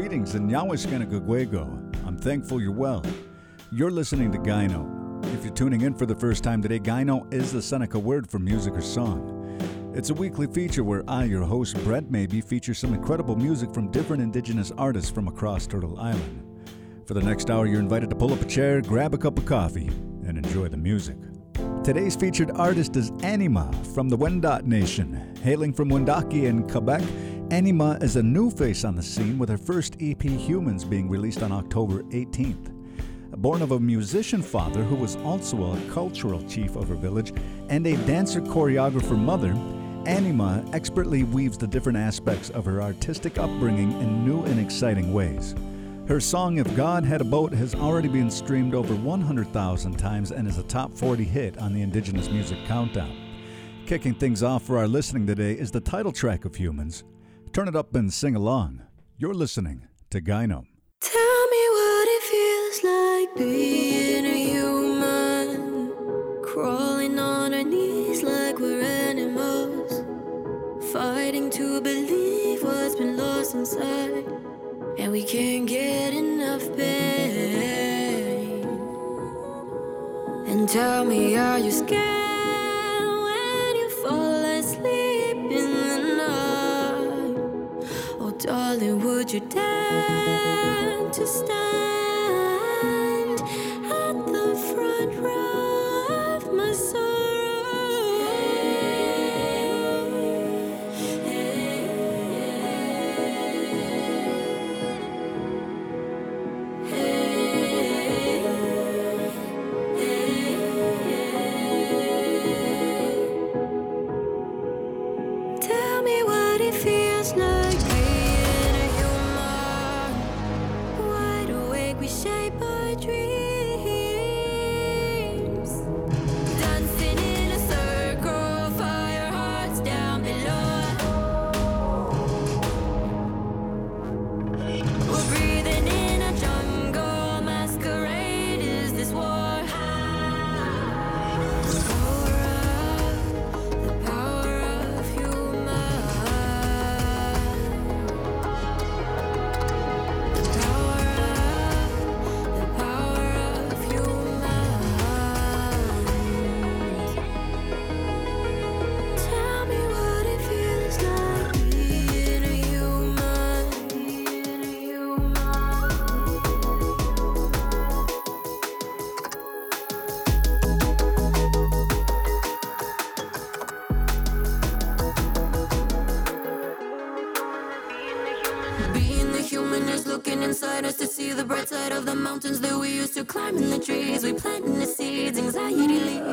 Greetings in Nyawashkanagagwego. I'm thankful you're well. You're listening to Gyno. If you're tuning in for the first time today, Gyno is the Seneca word for music or song. It's a weekly feature where I, your host, Brett Maybe, feature some incredible music from different indigenous artists from across Turtle Island. For the next hour, you're invited to pull up a chair, grab a cup of coffee, and enjoy the music. Today's featured artist is Anima from the Wendat Nation. Hailing from Wendake in Quebec, Anima is a new face on the scene with her first EP, Humans, being released on October 18th. Born of a musician father who was also a cultural chief of her village and a dancer choreographer mother, Anima expertly weaves the different aspects of her artistic upbringing in new and exciting ways. Her song If God Had a Boat has already been streamed over 100,000 times and is a top 40 hit on the Indigenous Music Countdown. Kicking things off for our listening today is the title track of Humans. Turn it up and sing along. You're listening to Gyno. Tell me what it feels like being a human, crawling on our knees like we're animals, fighting to believe what's been lost inside, and we can't get enough pain. And tell me, are you scared darling, would you dare to stand the bright side of the mountains that we used to climb in the trees. We planting the seeds, anxiety leaves.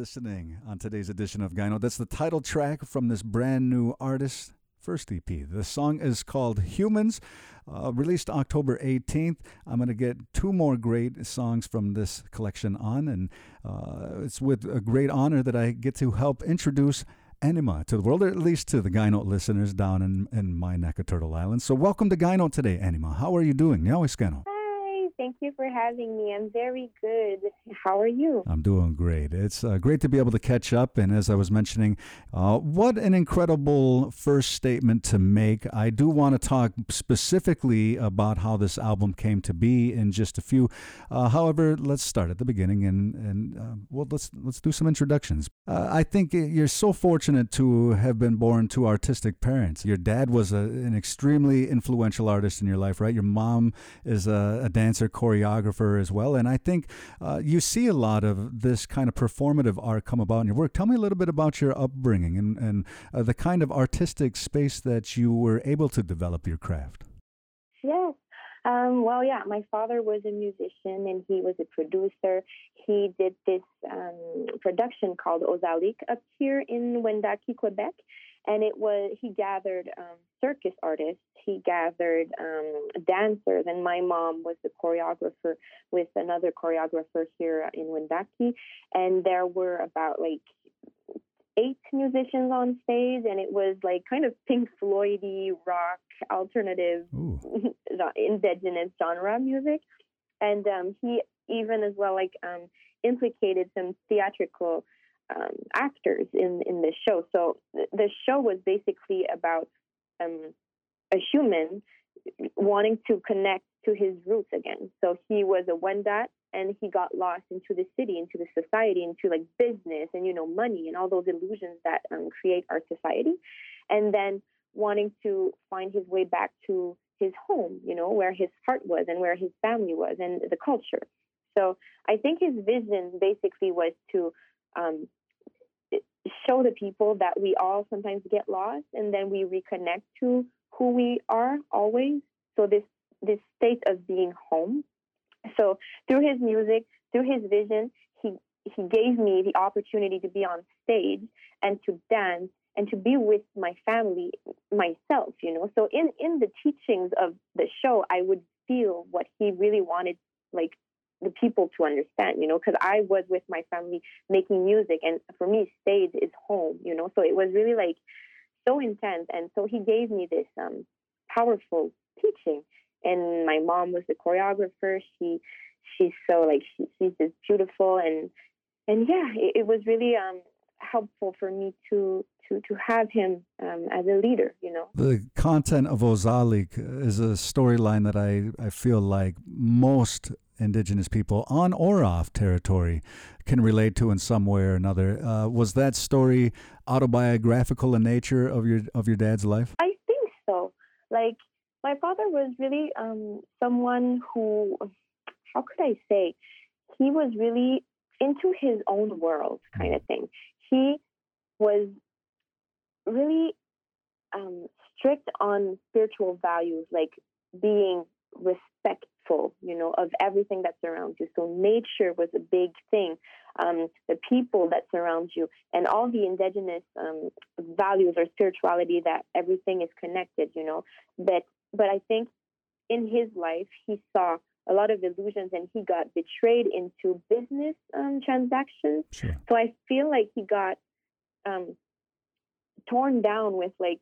Listening on today's edition of Gyno, that's the title track from this brand new artist. First EP. The song is called Humans, uh, released October 18th. I'm going to get two more great songs from this collection on, and uh, it's with a great honor that I get to help introduce Anima to the world, or at least to the Note listeners down in, in my neck of Turtle Island. So, welcome to Note today, Anima. How are you doing? Nyaweskano. Thank you for having me. I'm very good. How are you? I'm doing great. It's uh, great to be able to catch up. And as I was mentioning, uh, what an incredible first statement to make. I do want to talk specifically about how this album came to be in just a few. Uh, however, let's start at the beginning and and uh, well, let's let's do some introductions. Uh, I think you're so fortunate to have been born to artistic parents. Your dad was a, an extremely influential artist in your life, right? Your mom is a, a dancer choreographer as well. And I think uh, you see a lot of this kind of performative art come about in your work. Tell me a little bit about your upbringing and, and uh, the kind of artistic space that you were able to develop your craft. Yes. Um, well, yeah, my father was a musician and he was a producer. He did this um, production called Ozalik up here in Wendake, Quebec and it was he gathered um, circus artists. He gathered um, dancers. And my mom was the choreographer with another choreographer here in Wendake and there were about like eight musicians on stage. And it was like kind of pink floydy rock alternative indigenous genre music. And um, he even as well like um, implicated some theatrical um, actors in in this show. So the show was basically about um, a human wanting to connect to his roots again. So he was a Wendat and he got lost into the city, into the society, into like business and you know money and all those illusions that um, create our society, and then wanting to find his way back to his home, you know, where his heart was and where his family was and the culture. So I think his vision basically was to um, show the people that we all sometimes get lost and then we reconnect to who we are always. So this this state of being home. So through his music, through his vision, he he gave me the opportunity to be on stage and to dance and to be with my family myself, you know. So in in the teachings of the show, I would feel what he really wanted like the people to understand, you know, because I was with my family making music, and for me, stage is home, you know. So it was really like so intense, and so he gave me this um, powerful teaching. And my mom was the choreographer. She she's so like she, she's just beautiful, and and yeah, it, it was really um, helpful for me to to to have him um, as a leader. You know, the content of Ozalik is a storyline that I I feel like most indigenous people on or off territory can relate to in some way or another. Uh, was that story autobiographical in nature of your of your dad's life? I think so. Like my father was really um, someone who, how could I say, he was really into his own world kind of thing. He was really um, strict on spiritual values like being you know, of everything that surrounds you. So nature was a big thing. Um, the people that surround you, and all the indigenous um, values or spirituality that everything is connected. You know, but but I think in his life he saw a lot of illusions and he got betrayed into business um, transactions. Sure. So I feel like he got um, torn down with like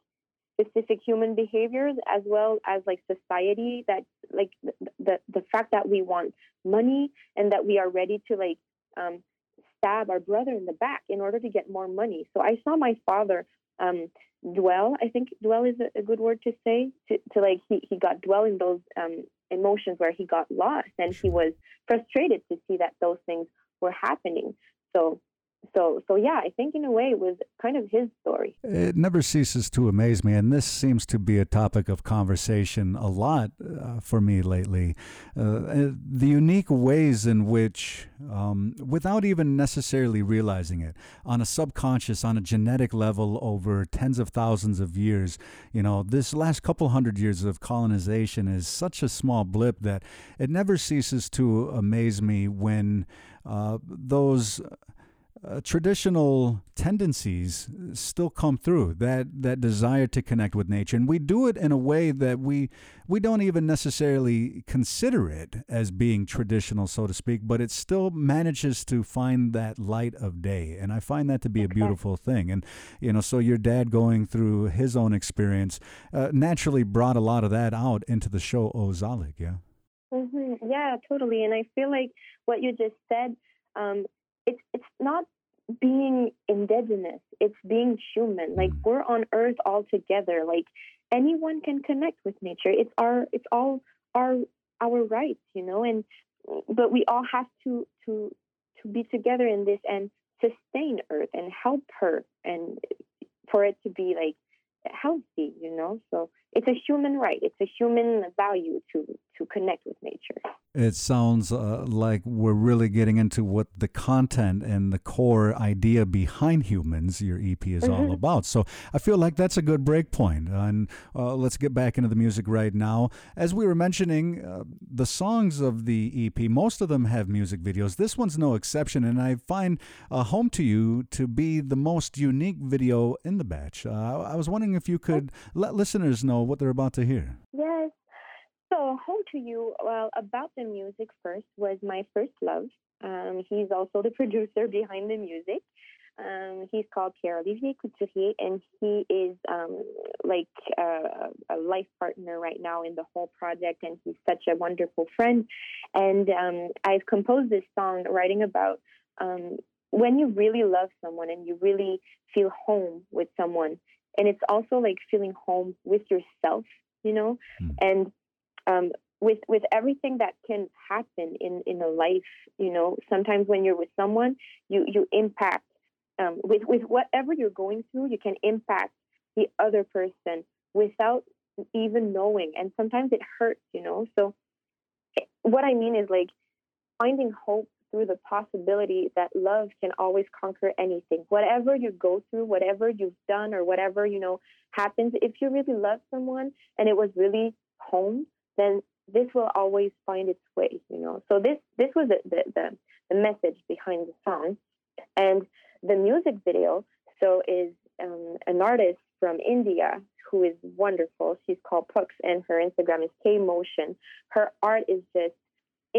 specific human behaviors as well as like society that like the, the, fact that we want money and that we are ready to like um, stab our brother in the back in order to get more money. So i saw my father um, dwell. I think dwell is a, a good word to say to, to, like he, he got dwell in those um, emotions where he got lost and he was frustrated to see that those things were happening. So so so yeah i think in a way it was kind of his story. It never ceases to amaze me and this seems to be a topic of conversation a lot uh, for me lately. Uh, uh, the unique ways in which um, without even necessarily realizing it on a subconscious on a genetic level over tens of thousands of years you know this last couple hundred years of colonization is such a small blip that it never ceases to amaze me when uh, those uh, traditional tendencies still come through that that desire to connect with nature. And we do it in a way that we we don't even necessarily consider it as being traditional so to speak but it still manages to find that light of day. And i find that to be a beautiful thing. And you know so your dad going through his own experience uh, naturally brought a lot of that out into the show ozalik yeah? Mm-hmm. yeah totally. And i feel like what you just said um, it's it's not being indigenous it's being human. Like mm. we're on earth all together. Like anyone can connect with nature. It's our it's all our our rights you know and but we all have to to to be together in this and sustain earth and help her and for it to be like healthy you know? So it's a human right. It's a human value to to connect with nature. It sounds uh, like we're really getting into what the content and the core idea behind humans your ep is mm-hmm. all about. So i feel like that's a good break point. And uh, let's get back into the music right now. As we were mentioning uh, the songs of the ep most of them have music videos. This one's no exception. And i find uh, home to you to be the most unique video in the batch. Uh, i was wondering if you could let listeners know what they're about to hear. Yes so, Home to You, well, about the music first was my first love. Um, he's also the producer behind the music. Um, he's called Pierre Olivier Couturier, and he is um, like a, a, life partner right now in the whole project, and he's such a wonderful friend. And um, I've composed this song writing about um, when you really love someone and you really feel home with someone, and it's also like feeling home with yourself, you know, mm. and um, with with everything that can happen in in a life you know sometimes when you're with someone you you impact um, with with whatever you're going through you can impact the other person without even knowing and sometimes it hurts you know? So eh, what i mean is like finding hope through the possibility that love can always conquer anything. Whatever you go through whatever you've done or whatever you know happens if you really love someone and it was really home then this will always find its way, you know. So this this was the the, the, the message behind the song, and the music video. So is um, an artist from India who is wonderful. She's called Pux, and her Instagram is K Motion. Her art is just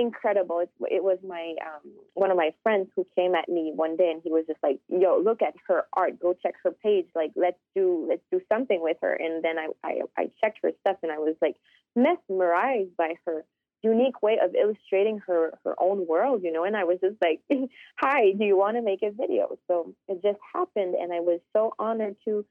incredible. It, was my um, one of my friends who came at me one day, and he was just like, "Yo, look at her art. Go check her page. Like, let's do let's do something with her." And then I I, I checked her stuff, and I was like mesmerized by her unique way of illustrating her her own world, you know. And I was just like, "Hi, do you want to make a video?" So it just happened, and I was so honored to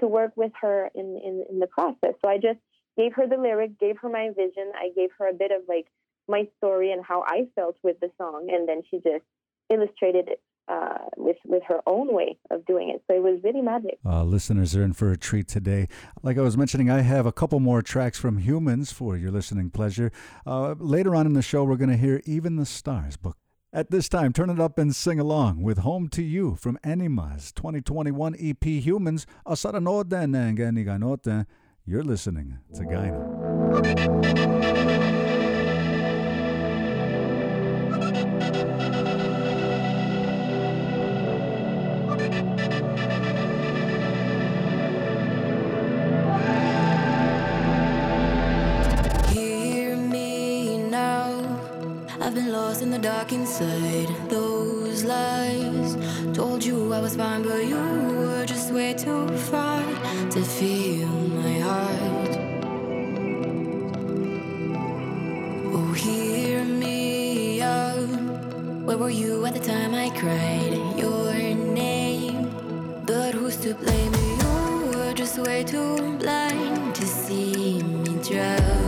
to work with her in in, in the process. So I just gave her the lyric, gave her my vision. I gave her a bit of like my story and how I felt with the song, and then she just illustrated it uh, with with her own way of doing it. So it was really magic. Uh, listeners are in for a treat today. Like I was mentioning, I have a couple more tracks from Humans for your listening pleasure. Uh, later on in the show, we're going to hear Even the Stars book. At this time, turn it up and sing along with Home to You from Anima's 2021 EP Humans. You're listening to Gyno. Dark inside those lies. Told you I was fine, but you were just way too far to feel my heart. Oh, hear me out. Where were you at the time I cried your name? But who's to blame? You were just way too blind to see me drowning.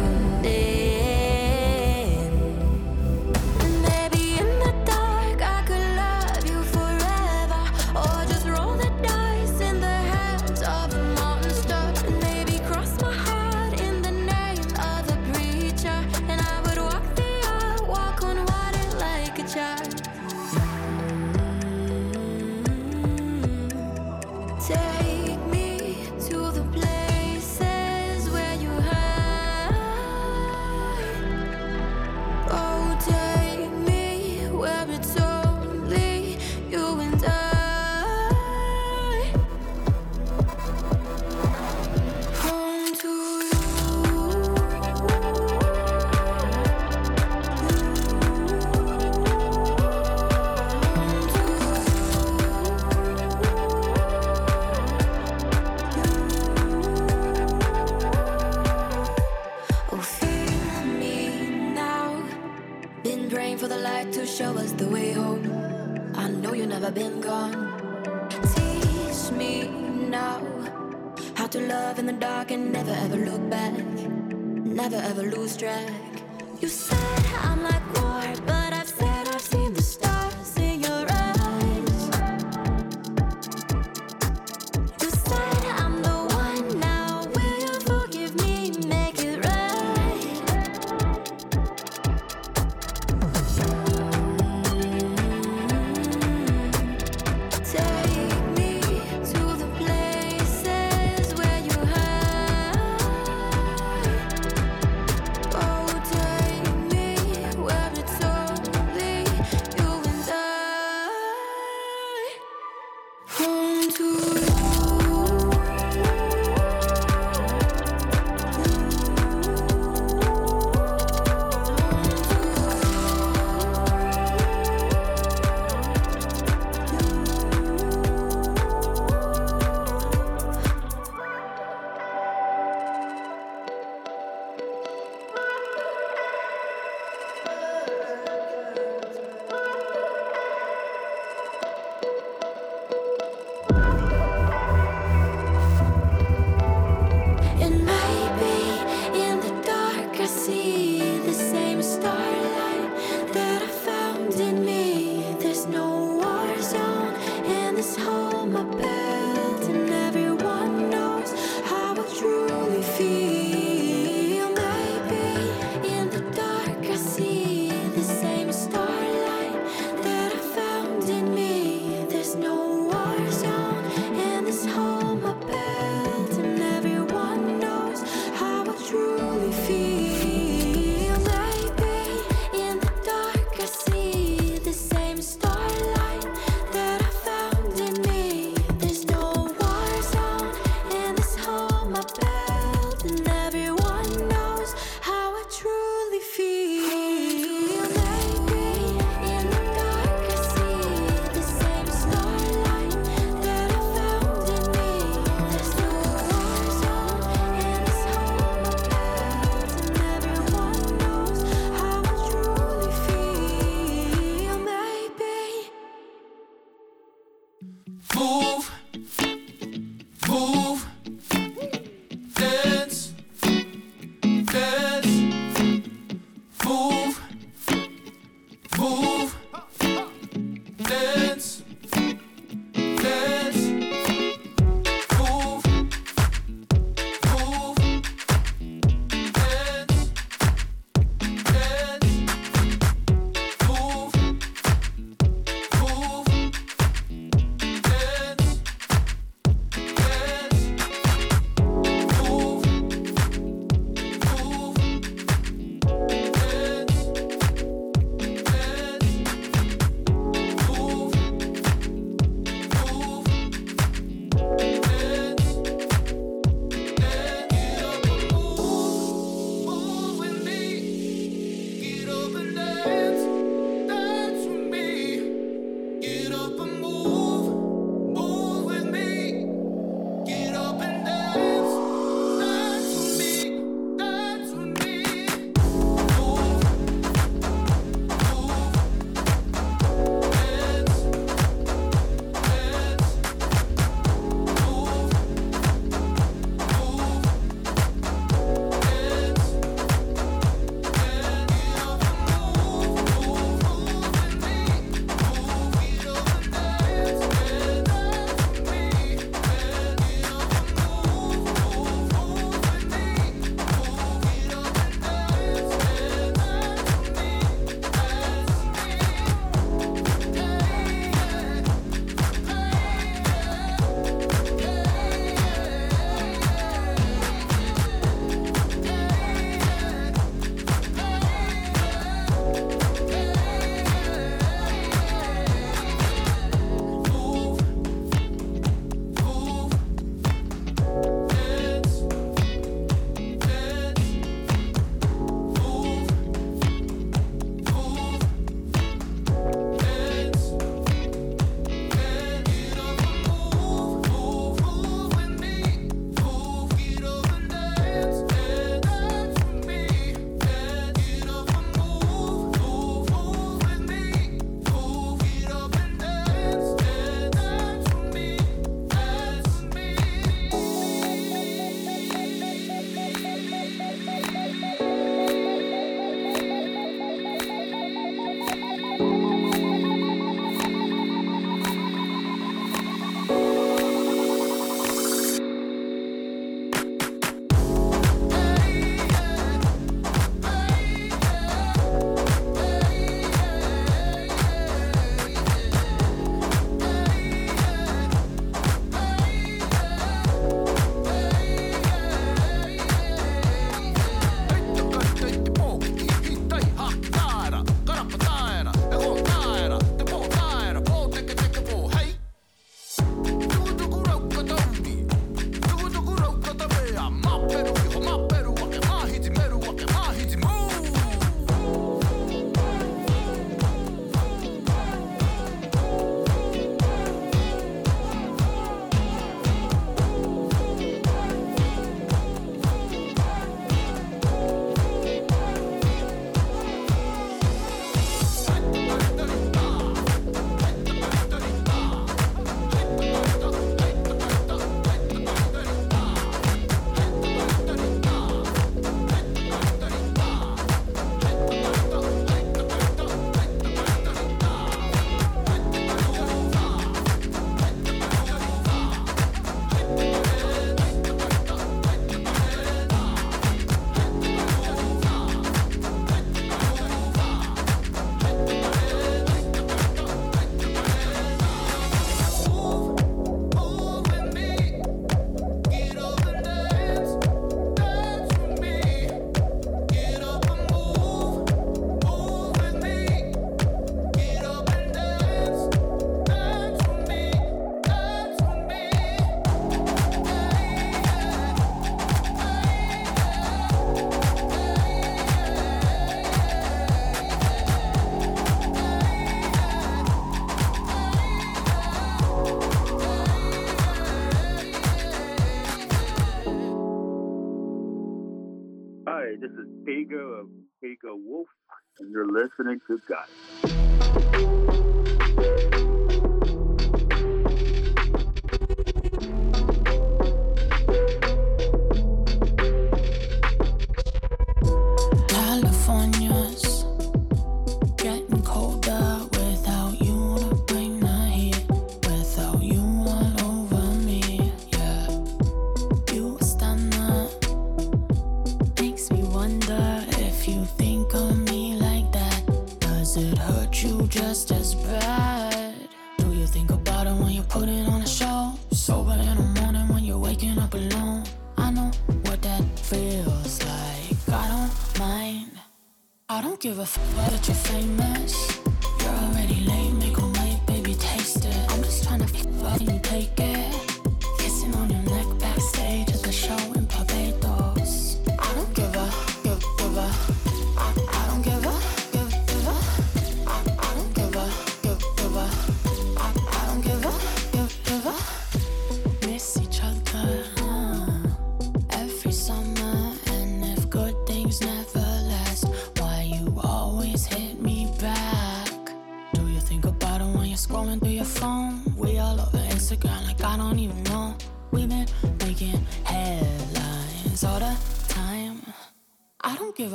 give a fuck that you're famous. You're already late.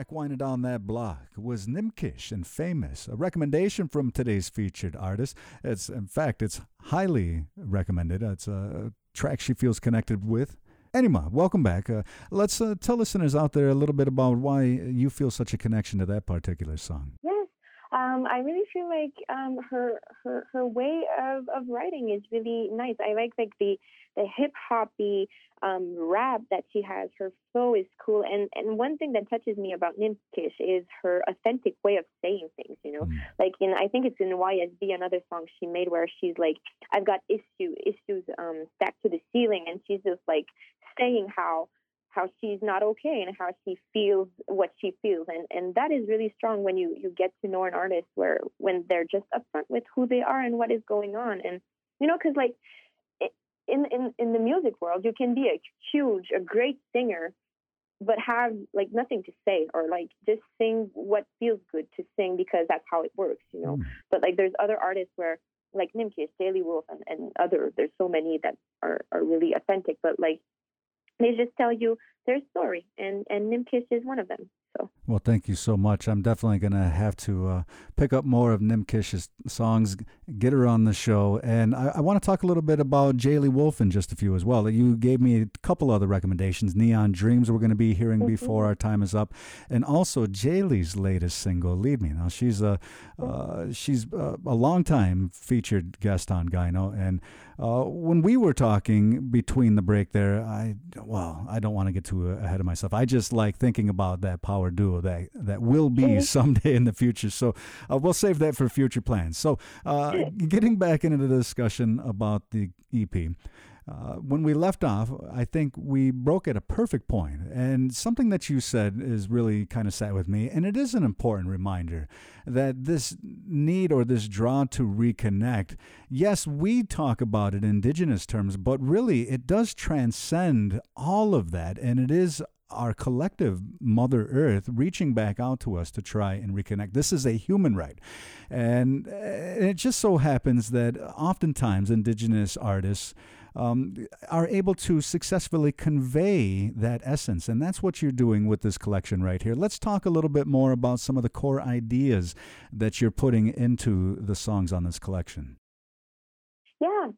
Track winding down that block was Nimkish and Famous, a recommendation from today's featured artist. It's in fact, it's highly recommended. It's a track she feels connected with. Anima, welcome back. Uh, let's uh, tell listeners out there a little bit about why you feel such a connection to that particular song. Yes, um, I really feel like um, her her her way of, of writing is really nice. I like like the the hip hoppy um, rap that she has. Her flow is cool, and and one thing that touches me about Nimkish is her authentic way of saying things. You know, mm. like in I think it's in YSB, another song she made where she's like, "I've got issue issues um, stacked to the ceiling," and she's just like saying how how she's not okay and how she feels what she feels and and that is really strong when you you get to know an artist where when they're just upfront with who they are and what is going on and you know because like in, in in the music world, you can be a huge, a great singer, but have like nothing to say or like just sing what feels good to sing because that's how it works, you know. Mm. But like there's other artists where like Nimkish, Jayli Wolf, and, and other there's so many that are are really authentic, but like they just tell you their story, and and Nimkish is one of them. So. Well, thank you so much. I'm definitely going to have to uh, pick up more of Nimkish's songs, get her on the show. And I, I want to talk a little bit about Jayli Wolf in just a few as well. You gave me a couple other recommendations. Neon Dreams, we're going to be hearing mm-hmm. before our time is up. And also Jayli's latest single, Lead Me. Now, she's a, uh, she's a, a long time featured guest on Gyno. And uh, when we were talking between the break there, I, well, I don't want to get too ahead of myself. I just like thinking about that power duo that that will be someday in the future. So uh, we'll save that for future plans. So uh, getting back into the discussion about the EP. Uh, when we left off, I think we broke at a perfect point. And something that you said is really kind of sat with me. And it is an important reminder that this need or this draw to reconnect, yes, we talk about it in indigenous terms, but really it does transcend all of that. And it is our collective Mother Earth reaching back out to us to try and reconnect. This is a human right. And it just so happens that oftentimes indigenous artists um, are able to successfully convey that essence. And that's what you're doing with this collection right here. Let's talk a little bit more about some of the core ideas that you're putting into the songs on this collection. Yeah.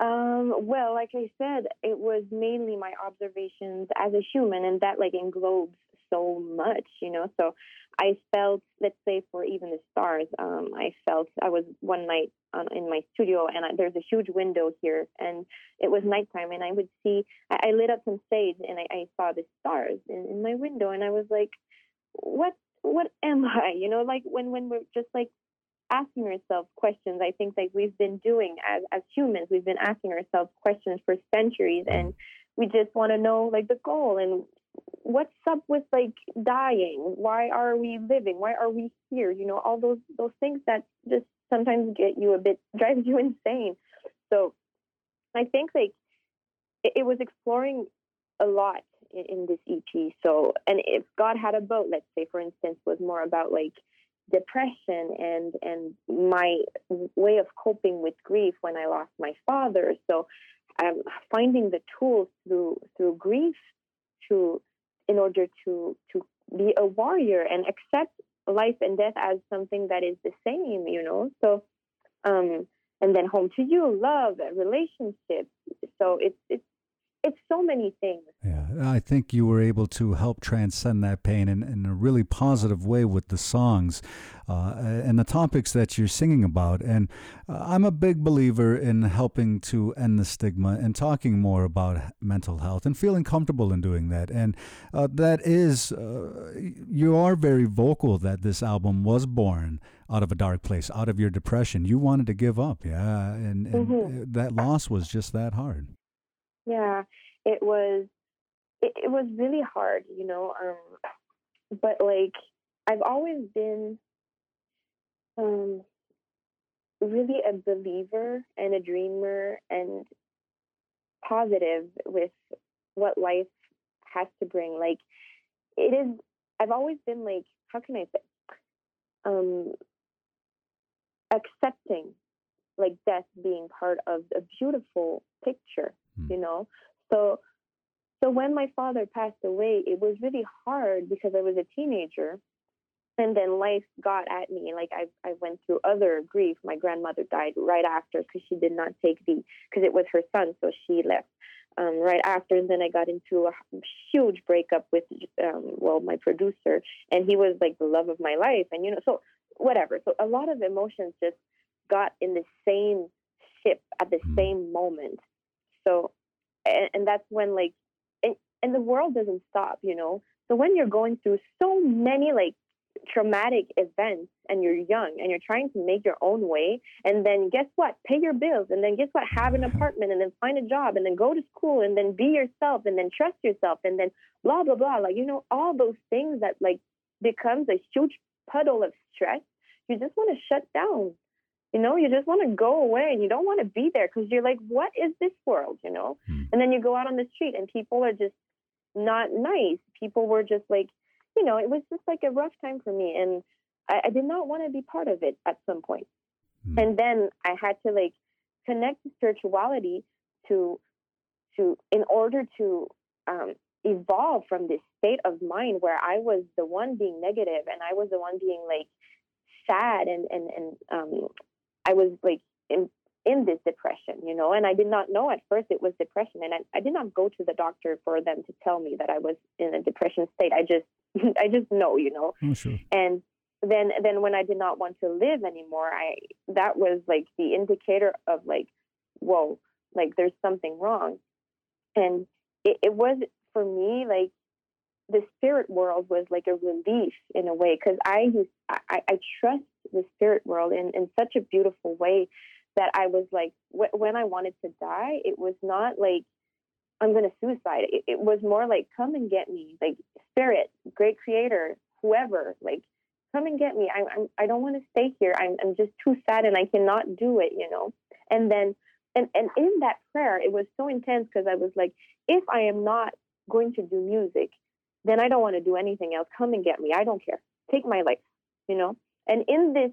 Um, well, like I said, it was mainly my observations as a human, and that like englobes so much, you know. So I felt, let's say, for even the stars, um, I felt I was one night um, in my studio, and I, there's a huge window here, and it was nighttime, and I would see, I, I lit up some sage, and I, I saw the stars in, in my window, and I was like, what, what am I? You know, like when when we're just like asking ourselves questions. I think like we've been doing as as humans, we've been asking ourselves questions for centuries, and we just want to know like the goal and what's up with like dying. Why are we living? Why are we here? You know, all those those things that just sometimes get you a bit drives you insane. So I think like it, it was exploring a lot in, in this EP. So and if God had a boat, let's say for instance, was more about like depression and and my way of coping with grief when I lost my father. So um, finding the tools through through grief to in order to to be a warrior and accept life and death as something that is the same, you know. So um and then home to you, love, relationships. So it's it's it's so many things. Yeah, I think you were able to help transcend that pain in, in a really positive way with the songs uh, and the topics that you're singing about. And uh, I'm a big believer in helping to end the stigma and talking more about mental health and feeling comfortable in doing that. And uh, that is, uh, you are very vocal that this album was born out of a dark place, out of your depression. You wanted to give up, yeah, and, and mm-hmm. that loss was just that hard. Yeah, it was it, it was really hard, you know. Um, but like I've always been um really a believer and a dreamer and positive with what life has to bring. Like it is I've always been like how can I say um accepting like death being part of a beautiful picture mm. you know so so when my father passed away it was really hard because i was a teenager and then life got at me like i i went through other grief my grandmother died right after because she did not take the because it was her son so she left um, right after and then i got into a huge breakup with um, well my producer and he was like the love of my life and you know so whatever so a lot of emotions just got in the same ship at the mm. same moment. So, and, and that's when like, and, and the world doesn't stop, you know. So when you're going through so many like traumatic events and you're young and you're trying to make your own way and then guess what? Pay your bills and then guess what? Have an apartment and then find a job and then go to school and then be yourself and then trust yourself and then blah blah blah. Like you know all those things that like becomes a huge puddle of stress. You just want to shut down you know, you just want to go away and you don't want to be there because you're like, what is this world? You know? Mm. And then you go out on the street and people are just not nice. People were just like, you know, it was just like a rough time for me. And I, I did not want to be part of it at some point. Mm. And then I had to like connect spirituality to, to, in order to um, evolve from this state of mind where I was the one being negative and I was the one being like, sad and and and um, I was like in in this depression, you know, and I did not know at first it was depression, and I, I did not go to the doctor for them to tell me that I was in a depression state. I just I just know, you know, oh, sure. and then then when I did not want to live anymore, I that was like the indicator of like, whoa, like there's something wrong, and it, it was for me like the spirit world was like a relief in a way because I I, I trust the spirit world in in such a beautiful way that I was like wh- when I wanted to die, it was not like I'm going to suicide. It, it was more like come and get me, like spirit, great creator, whoever, like come and get me. I, I'm I don't want to stay here. I'm I'm just too sad and I cannot do it, you know. And then and and in that prayer, it was so intense because I was like, if I am not going to do music, then I don't want to do anything else. Come and get me. I don't care. Take my life, you know? And in this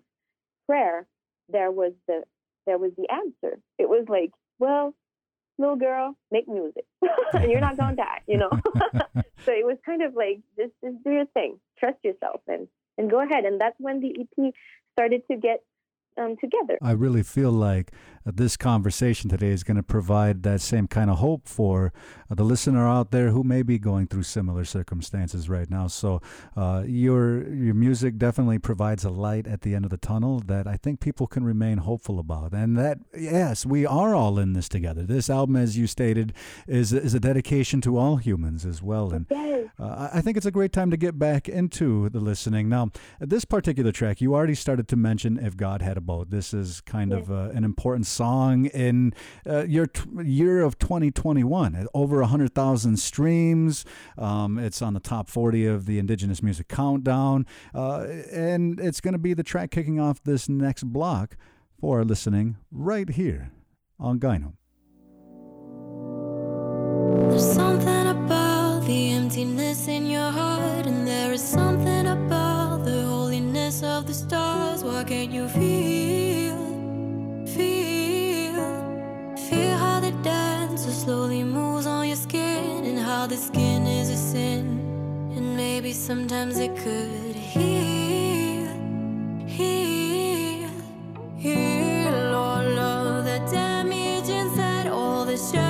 prayer, there was the there was the answer. It was like, well, little girl, make music. You're not gonna die, you know. so it was kind of like just just do your thing, trust yourself, and and go ahead. And that's when the EP started to get um, together. I really feel like this conversation today is going to provide that same kind of hope for uh, the listener out there who may be going through similar circumstances right now. So uh, your your music definitely provides a light at the end of the tunnel that I think people can remain hopeful about. And that yes, we are all in this together. This album, as you stated, is is a dedication to all humans as well. And uh, I I think it's a great time to get back into the listening. Now, this particular track, you already started to mention "If God Had a Boat." This is kind of uh, an important song in uh, your t- year of 2021. Over hundred thousand streams. Um, it's on the top 40 of the Indigenous Music Countdown, uh, and it's going to be the track kicking off this next block for listening right here on Gyno. There's something about the emptiness in your heart, and there is something about the holiness of the stars. Why can't you feel, slowly moves on your skin, and how the skin is a sin, and maybe sometimes it could heal, heal, heal all of the damage inside, all the shadows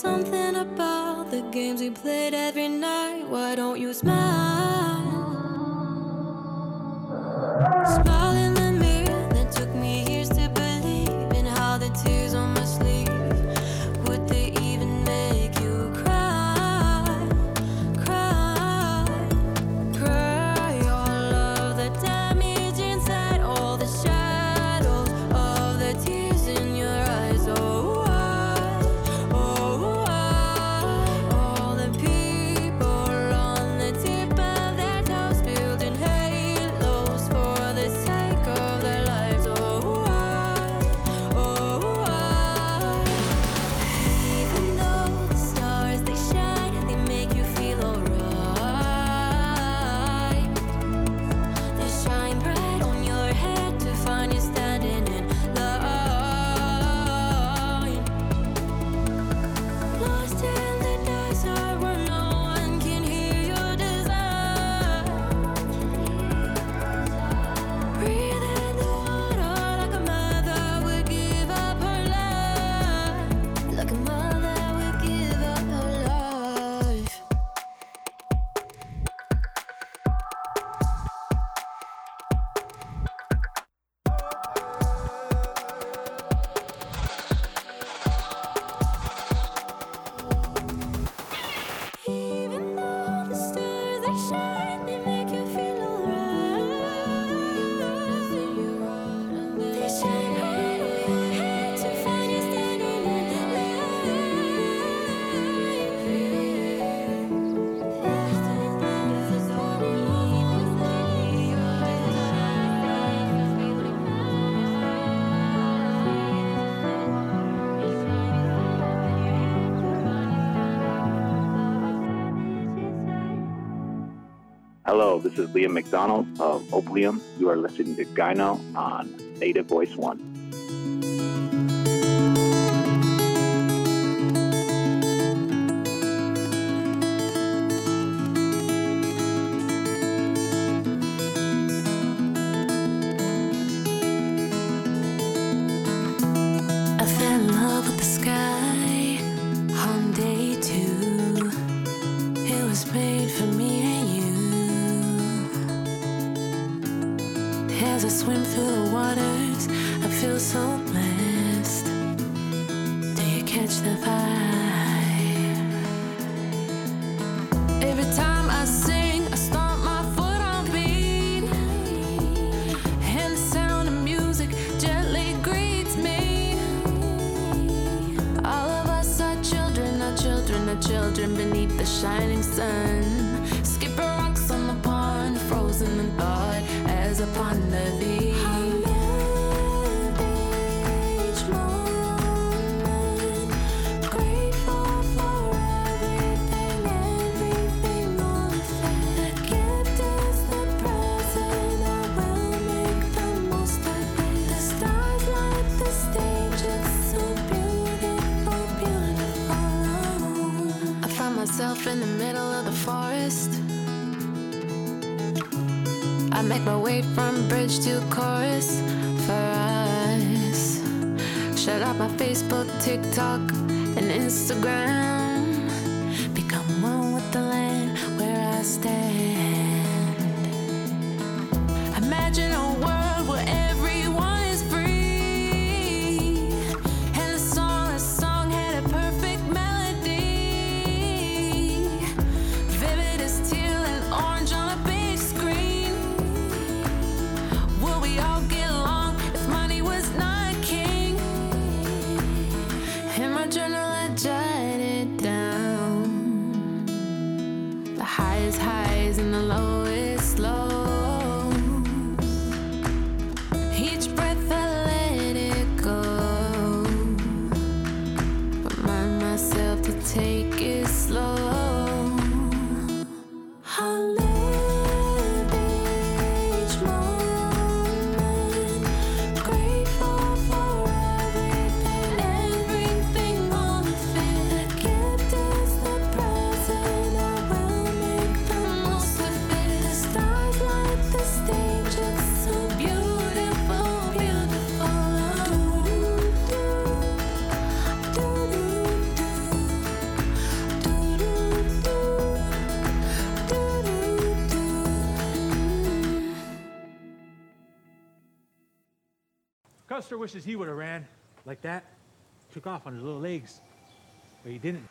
something about the games we played every Hello, this is Liam McDonald of Opium. You are listening to Gyno on Native Voice One. As I swim through the waters, I feel so blessed. Do you catch the vibe? Every time I sing, I stomp my foot on beat. And the sound of music gently greets me. All of us are children, our children, our children beneath the shining sun. make my way from bridge to chorus for us. Shut up my Facebook, TikTok, and Instagram. Buster wishes he would have ran like that, took off on his little legs, but he didn't.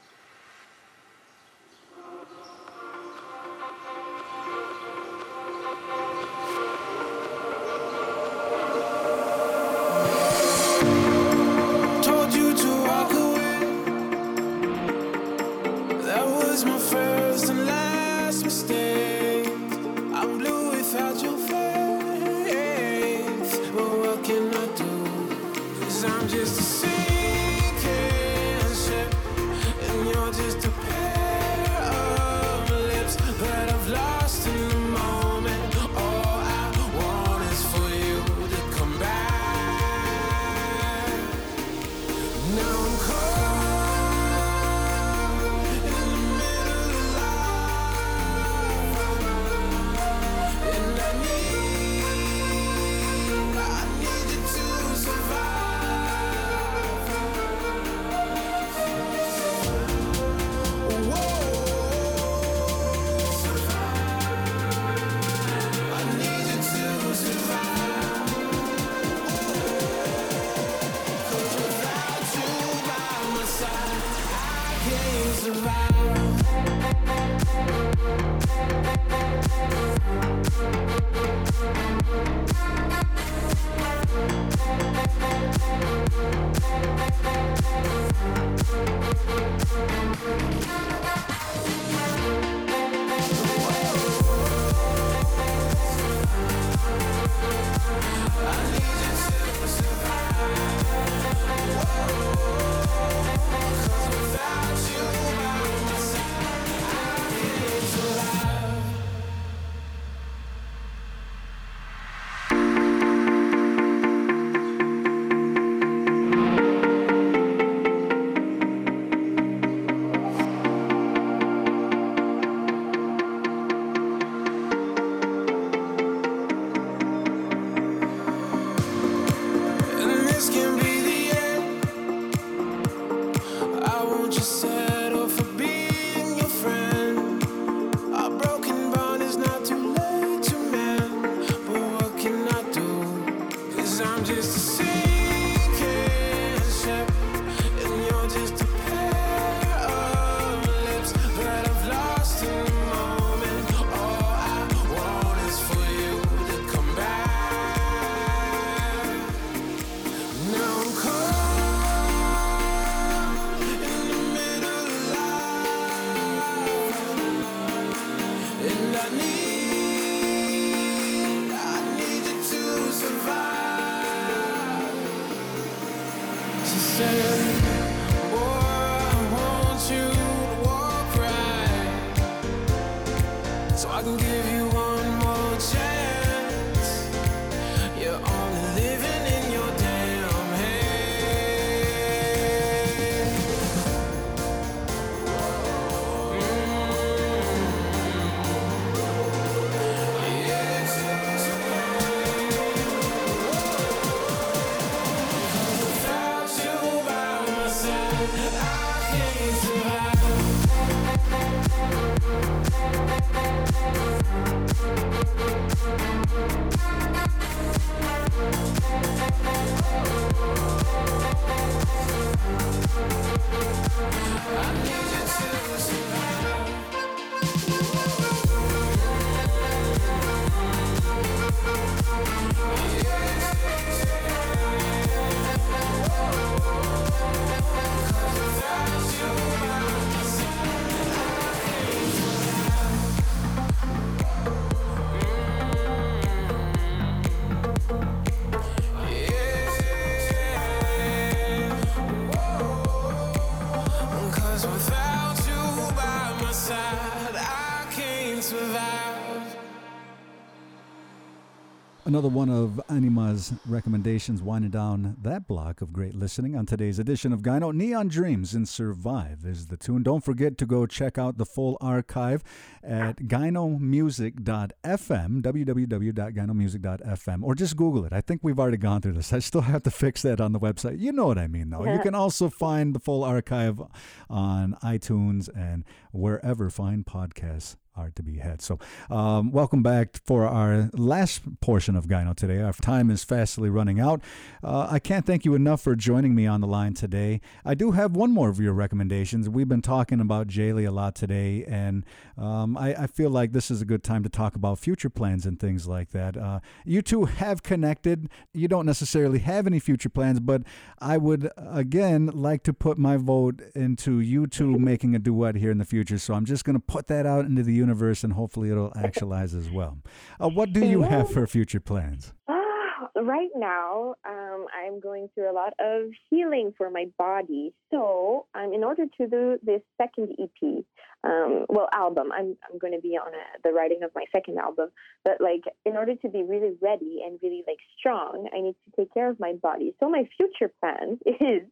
Another one of Anima's recommendations winding down that block of great listening on today's edition of Gyno. Neon Dreams and Survive is the tune. Don't forget to go check out the full archive at gynomusic.fm, www.gynomusic.fm, or just Google it. I think we've already gone through this. I still have to fix that on the website. You know what I mean, though. You can also find the full archive on iTunes and wherever fine podcasts are to be had. So, um, welcome back for our last portion of Gyno today. Our time is fastly running out. Uh, I can't thank you enough for joining me on the line today. I do have one more of your recommendations. We've been talking about Jayli a lot today, and um, I, I feel like this is a good time to talk about future plans and things like that. Uh, you two have connected. You don't necessarily have any future plans, but I would again like to put my vote into you two making a duet here in the future. So I'm just going to put that out into the universe, and hopefully it'll actualize as well. Uh, what do you have for future plans? Ah, right now, um, I'm going through a lot of healing for my body. So, um, in order to do this second EP, um, well, album, I'm I'm going to be on a, the writing of my second album. But like, in order to be really ready and really like strong, I need to take care of my body. So, my future plan is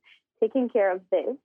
taking care of this,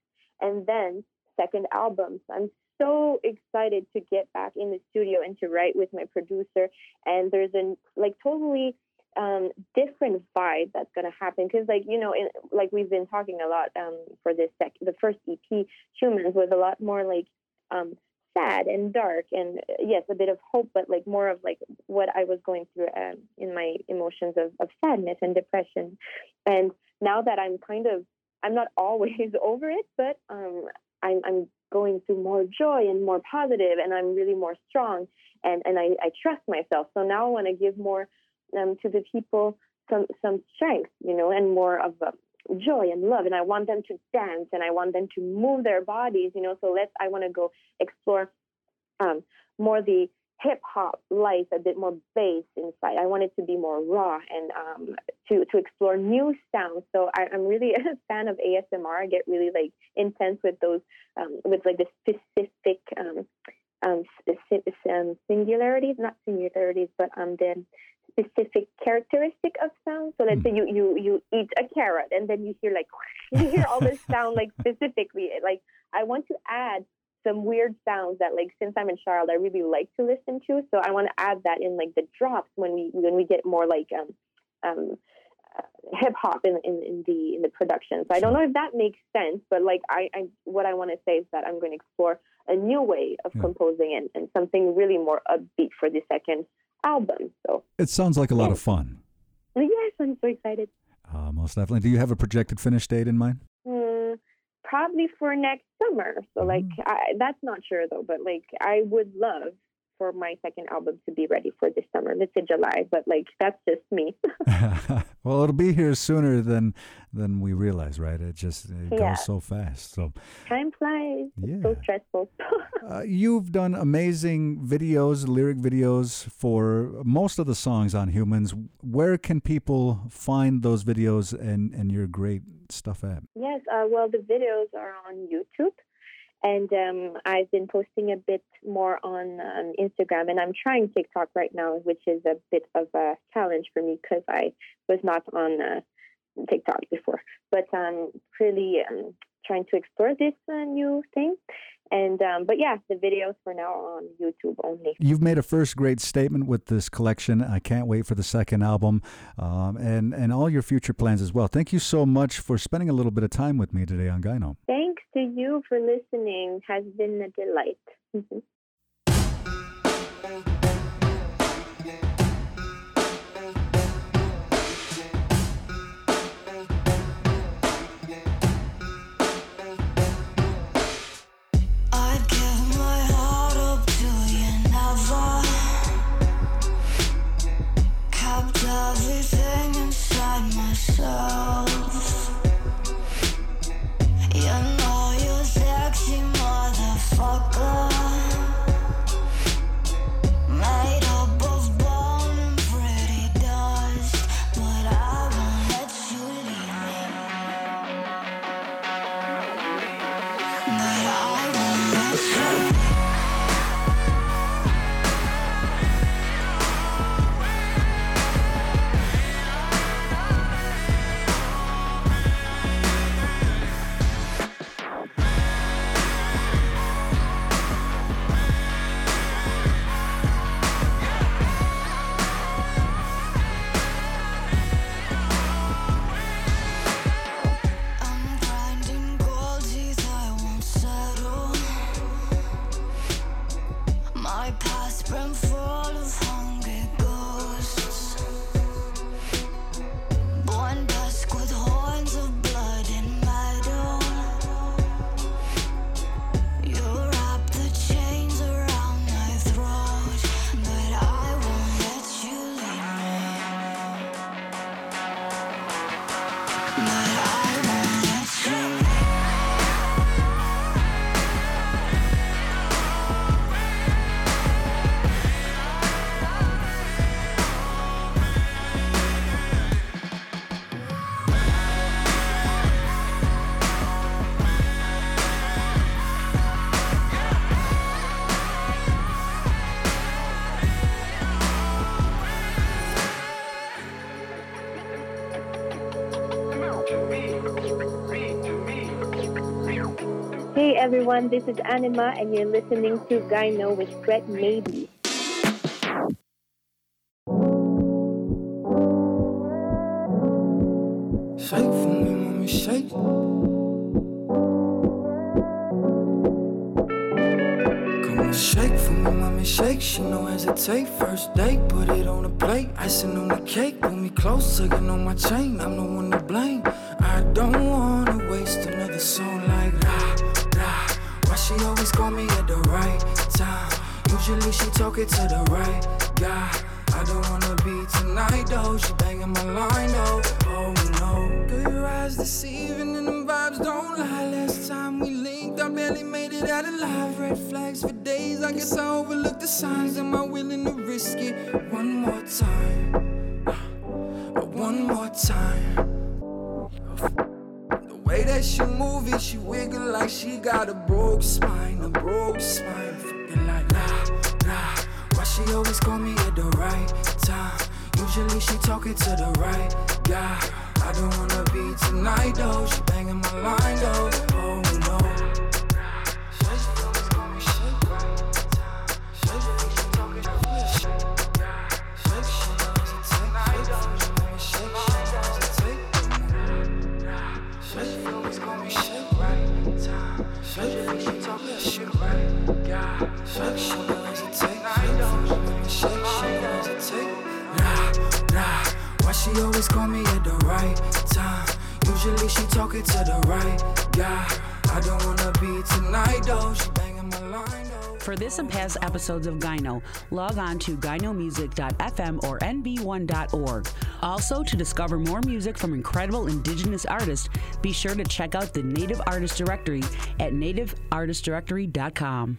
and then second album. So I'm so excited to get back in the studio and to write with my producer. And there's a like totally um, different vibe that's going to happen because, like you know, in, like we've been talking a lot um, for this sec- the first EP, Humans, was a lot more like um, sad and dark, and uh, yes, a bit of hope, but like more of like what I was going through um, in my emotions of, of sadness and depression. And now that I'm kind of, I'm not always over it, but um, I'm, I'm going through more joy and more positive, and I'm really more strong, and and I, I trust myself. So now I want to give more um, to the people some some strength, you know, and more of uh, joy and love. And I want them to dance, and I want them to move their bodies, you know. So let's. I want to go explore um, more the hip hop life, a bit more bass inside. I want it to be more raw and um, to to explore new sounds. So I, I'm really a fan of ASMR. I get really like intense with those um, with like the specific um, um, um, singularities, not singularities, but um, the specific characteristic of sound. So let's say you, you you eat a carrot and then you hear like you hear all this sound like specifically. Like I want to add some weird sounds that like since I'm in Charlotte, I really like to listen to. So I want to add that in like the drops when we when we get more like um um uh, hip hop in, in in the in the production. So I don't know if that makes sense, but like I, I what I want to say is that I'm going to explore a new way of Yeah. composing and, and something really more upbeat for the second album. So It sounds like a lot of fun. yes, I'm so excited. Uh, most definitely. Do you have a projected finish date in mind? Probably for next summer. So like Mm. I, that's not sure though, but like I would love for my second album to be ready for this summer. Let's say July, but like that's just me. well, it'll be here sooner than than we realize, right? It just it Yeah. goes so fast. So Time flies. It's so stressful. uh, you've done amazing videos, lyric videos for most of the songs on Humans. Where can people find those videos and and your great stuff at? yes. Uh, well, the videos are on YouTube. And um, I've been posting a bit more on um, Instagram, and I'm trying TikTok right now, which is a bit of a challenge for me because I was not on uh, TikTok before. But I'm really um, trying to explore this uh, new thing. And um, but yeah, the videos for now are on YouTube only. You've made a first great statement with this collection. I can't wait for the second album, um, and and all your future plans as well. Thank you so much for spending a little bit of time with me today on Gyno. Thanks to you for listening. Has been a delight. inside everyone, this is Anima, and you're listening to Gyno with Fred Maybe. Shake for me, mommy, shake. Come on, shake for me, mommy, shake. She no hesitate. First date, put it on a plate. Icing on the cake, pull me close, get on my chain. I'm the one to blame. More time. The way that she move it, she wiggle like she got a broke spine, a broke spine. Fucking like. Why she always call me at the right time? Usually she talking to the right guy. I don't wanna be tonight though. She banging my line though. She always call me at the right time. Usually she talking to the right guy. I don't wanna be tonight though. She banging my line though. For this and past episodes of Gyno, log on to gynomusic.fm or nv1.org. Also, to discover more music from incredible indigenous artists, be sure to check out the Native Artist Directory at nativeartistdirectory.com.